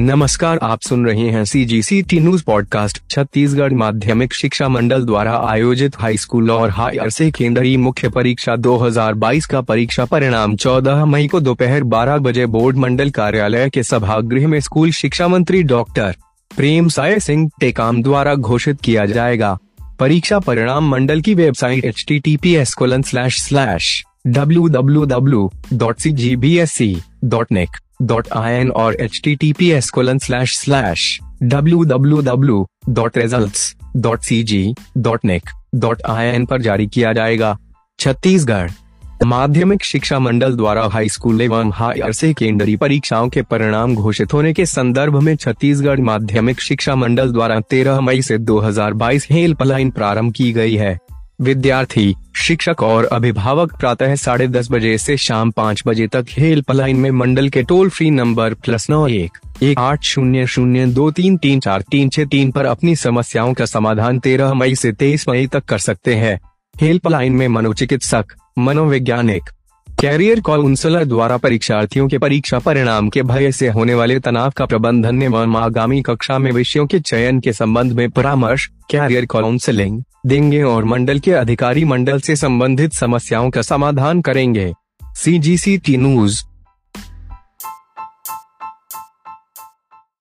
नमस्कार, आप सुन रहे हैं C G C T news podcast Chhattisgarh माध्यमिक शिक्षा मंडल द्वारा आयोजित हाई स्कूल और हायर सेकेंडरी मुख्य परीक्षा 2022 का परीक्षा परिणाम 14 मई को दोपहर 12 बजे बोर्ड मंडल कार्यालय के सभागृह में स्कूल शिक्षा मंत्री डॉक्टर प्रेम साय सिंह टेकाम द्वारा घोषित किया जाएगा। परीक्षा परिणाम मंडल की website H T T P S colon slash slash W W W dot C G B S C dot nic dot I N और H T T P S colon slash slash W W W dot result dot C G dot nic dot I N पर जारी किया जाएगा। छत्तीसगढ़ माध्यमिक शिक्षा मंडल द्वारा high school एवं हायर सेकेंडरी परीक्षाओं के परिणाम घोषित होने के संदर्भ में छत्तीसगढ़ माध्यमिक शिक्षा मंडल द्वारा 13 मई से 2022 हेल्पलाइन प्रारंभ की गई है। विद्यार्थी शिक्षक और अभिभावक प्रातः साढ़े दस बजे से शाम पाँच बजे तक हेल्पलाइन में मंडल के टोल फ्री नंबर प्लस नौ एक एक आठ शून्य शून्य दो तीन तीन चार तीन छह तीन पर अपनी समस्याओं का समाधान तेरह मई से तेईस मई तक कर सकते हैं। हेल्पलाइन में मनोचिकित्सक, मनोवैज्ञानिक कैरियर काउंसलर द्वारा परीक्षार्थियों के परीक्षा परिणाम के भय से होने वाले तनाव का प्रबंधन एवं आगामी कक्षा में विषयों के चयन के संबंध में परामर्श, कैरियर काउंसलिंग देंगे और मंडल के अधिकारी मंडल से संबंधित समस्याओं का समाधान करेंगे। सी जी सी टी न्यूज़